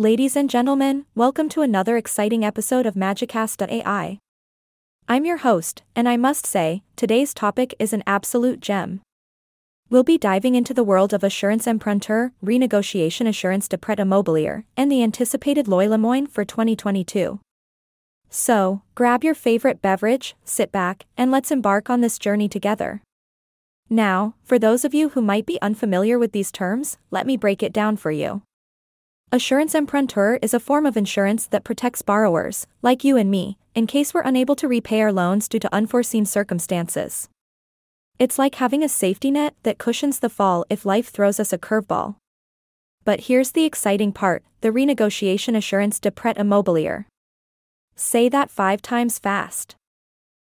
Ladies and gentlemen, welcome to another exciting episode of Magicast.ai. I'm your host, and I must say, today's topic is an absolute gem. We'll be diving into the world of assurance emprunteur, renegotiation assurance de prêt immobilier, and the anticipated Loi Lemoine for 2022. So, grab your favorite beverage, sit back, and let's embark on this journey together. Now, for those of you who might be unfamiliar with these terms, let me break it down for you. Assurance emprunteur is a form of insurance that protects borrowers, like you and me, in case we're unable to repay our loans due to unforeseen circumstances. It's like having a safety net that cushions the fall if life throws us a curveball. But here's the exciting part the renegotiation assurance de prêt immobilier. Say that five times fast.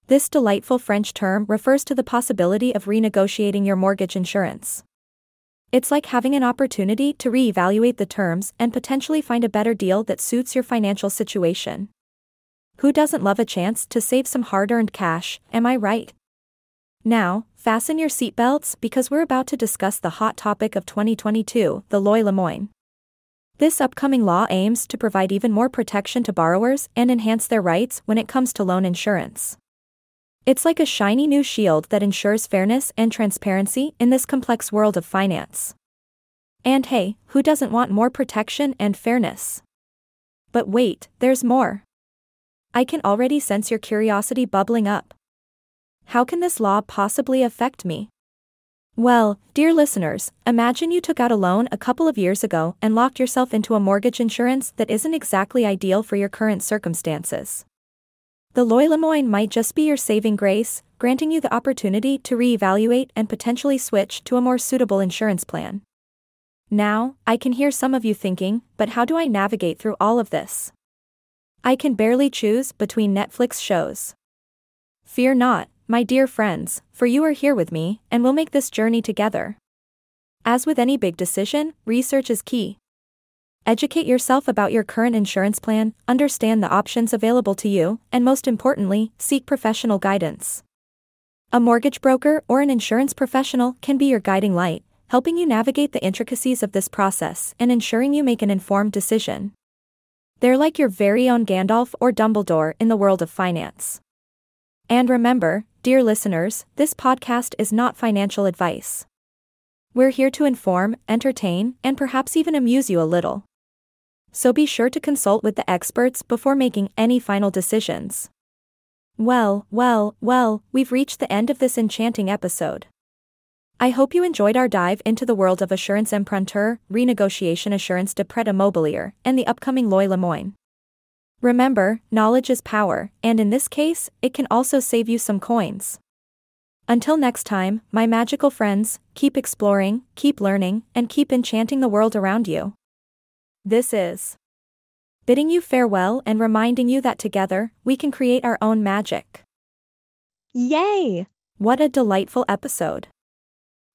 This delightful French term refers to the possibility of renegotiating your mortgage insurance. It's like having an opportunity to reevaluate the terms and potentially find a better deal that suits your financial situation. Who doesn't love a chance to save some hard earned cash, am I right? Now, fasten your seatbelts because we're about to discuss the hot topic of 2022 the Loi Lemoine. This upcoming law aims to provide even more protection to borrowers and enhance their rights when it comes to loan insurance. It's like a shiny new shield that ensures fairness and transparency in this complex world of finance. And hey, who doesn't want more protection and fairness? But wait, there's more. I can already sense your curiosity bubbling up. How can this law possibly affect me? Well, dear listeners, imagine you took out a loan a couple of years ago and locked yourself into a mortgage insurance that isn't exactly ideal for your current circumstances. The Loi Lemoine might just be your saving grace, granting you the opportunity to reevaluate and potentially switch to a more suitable insurance plan. Now, I can hear some of you thinking, but how do I navigate through all of this? I can barely choose between Netflix shows. Fear not, my dear friends, for you are here with me, and we'll make this journey together. As with any big decision, research is key. Educate yourself about your current insurance plan, understand the options available to you, and most importantly, seek professional guidance. A mortgage broker or an insurance professional can be your guiding light, helping you navigate the intricacies of this process and ensuring you make an informed decision. They're like your very own Gandalf or Dumbledore in the world of finance. And remember, dear listeners, this podcast is not financial advice. We're here to inform, entertain, and perhaps even amuse you a little so be sure to consult with the experts before making any final decisions. Well, well, well, we've reached the end of this enchanting episode. I hope you enjoyed our dive into the world of assurance emprunteur, renegotiation assurance de prêt immobilier, and the upcoming Loi Lemoine. Remember, knowledge is power, and in this case, it can also save you some coins. Until next time, my magical friends, keep exploring, keep learning, and keep enchanting the world around you. This is bidding you farewell and reminding you that together, we can create our own magic. Yay! What a delightful episode.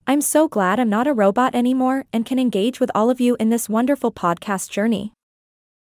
I'm so glad I'm not a robot anymore and can engage with all of you in this wonderful podcast journey.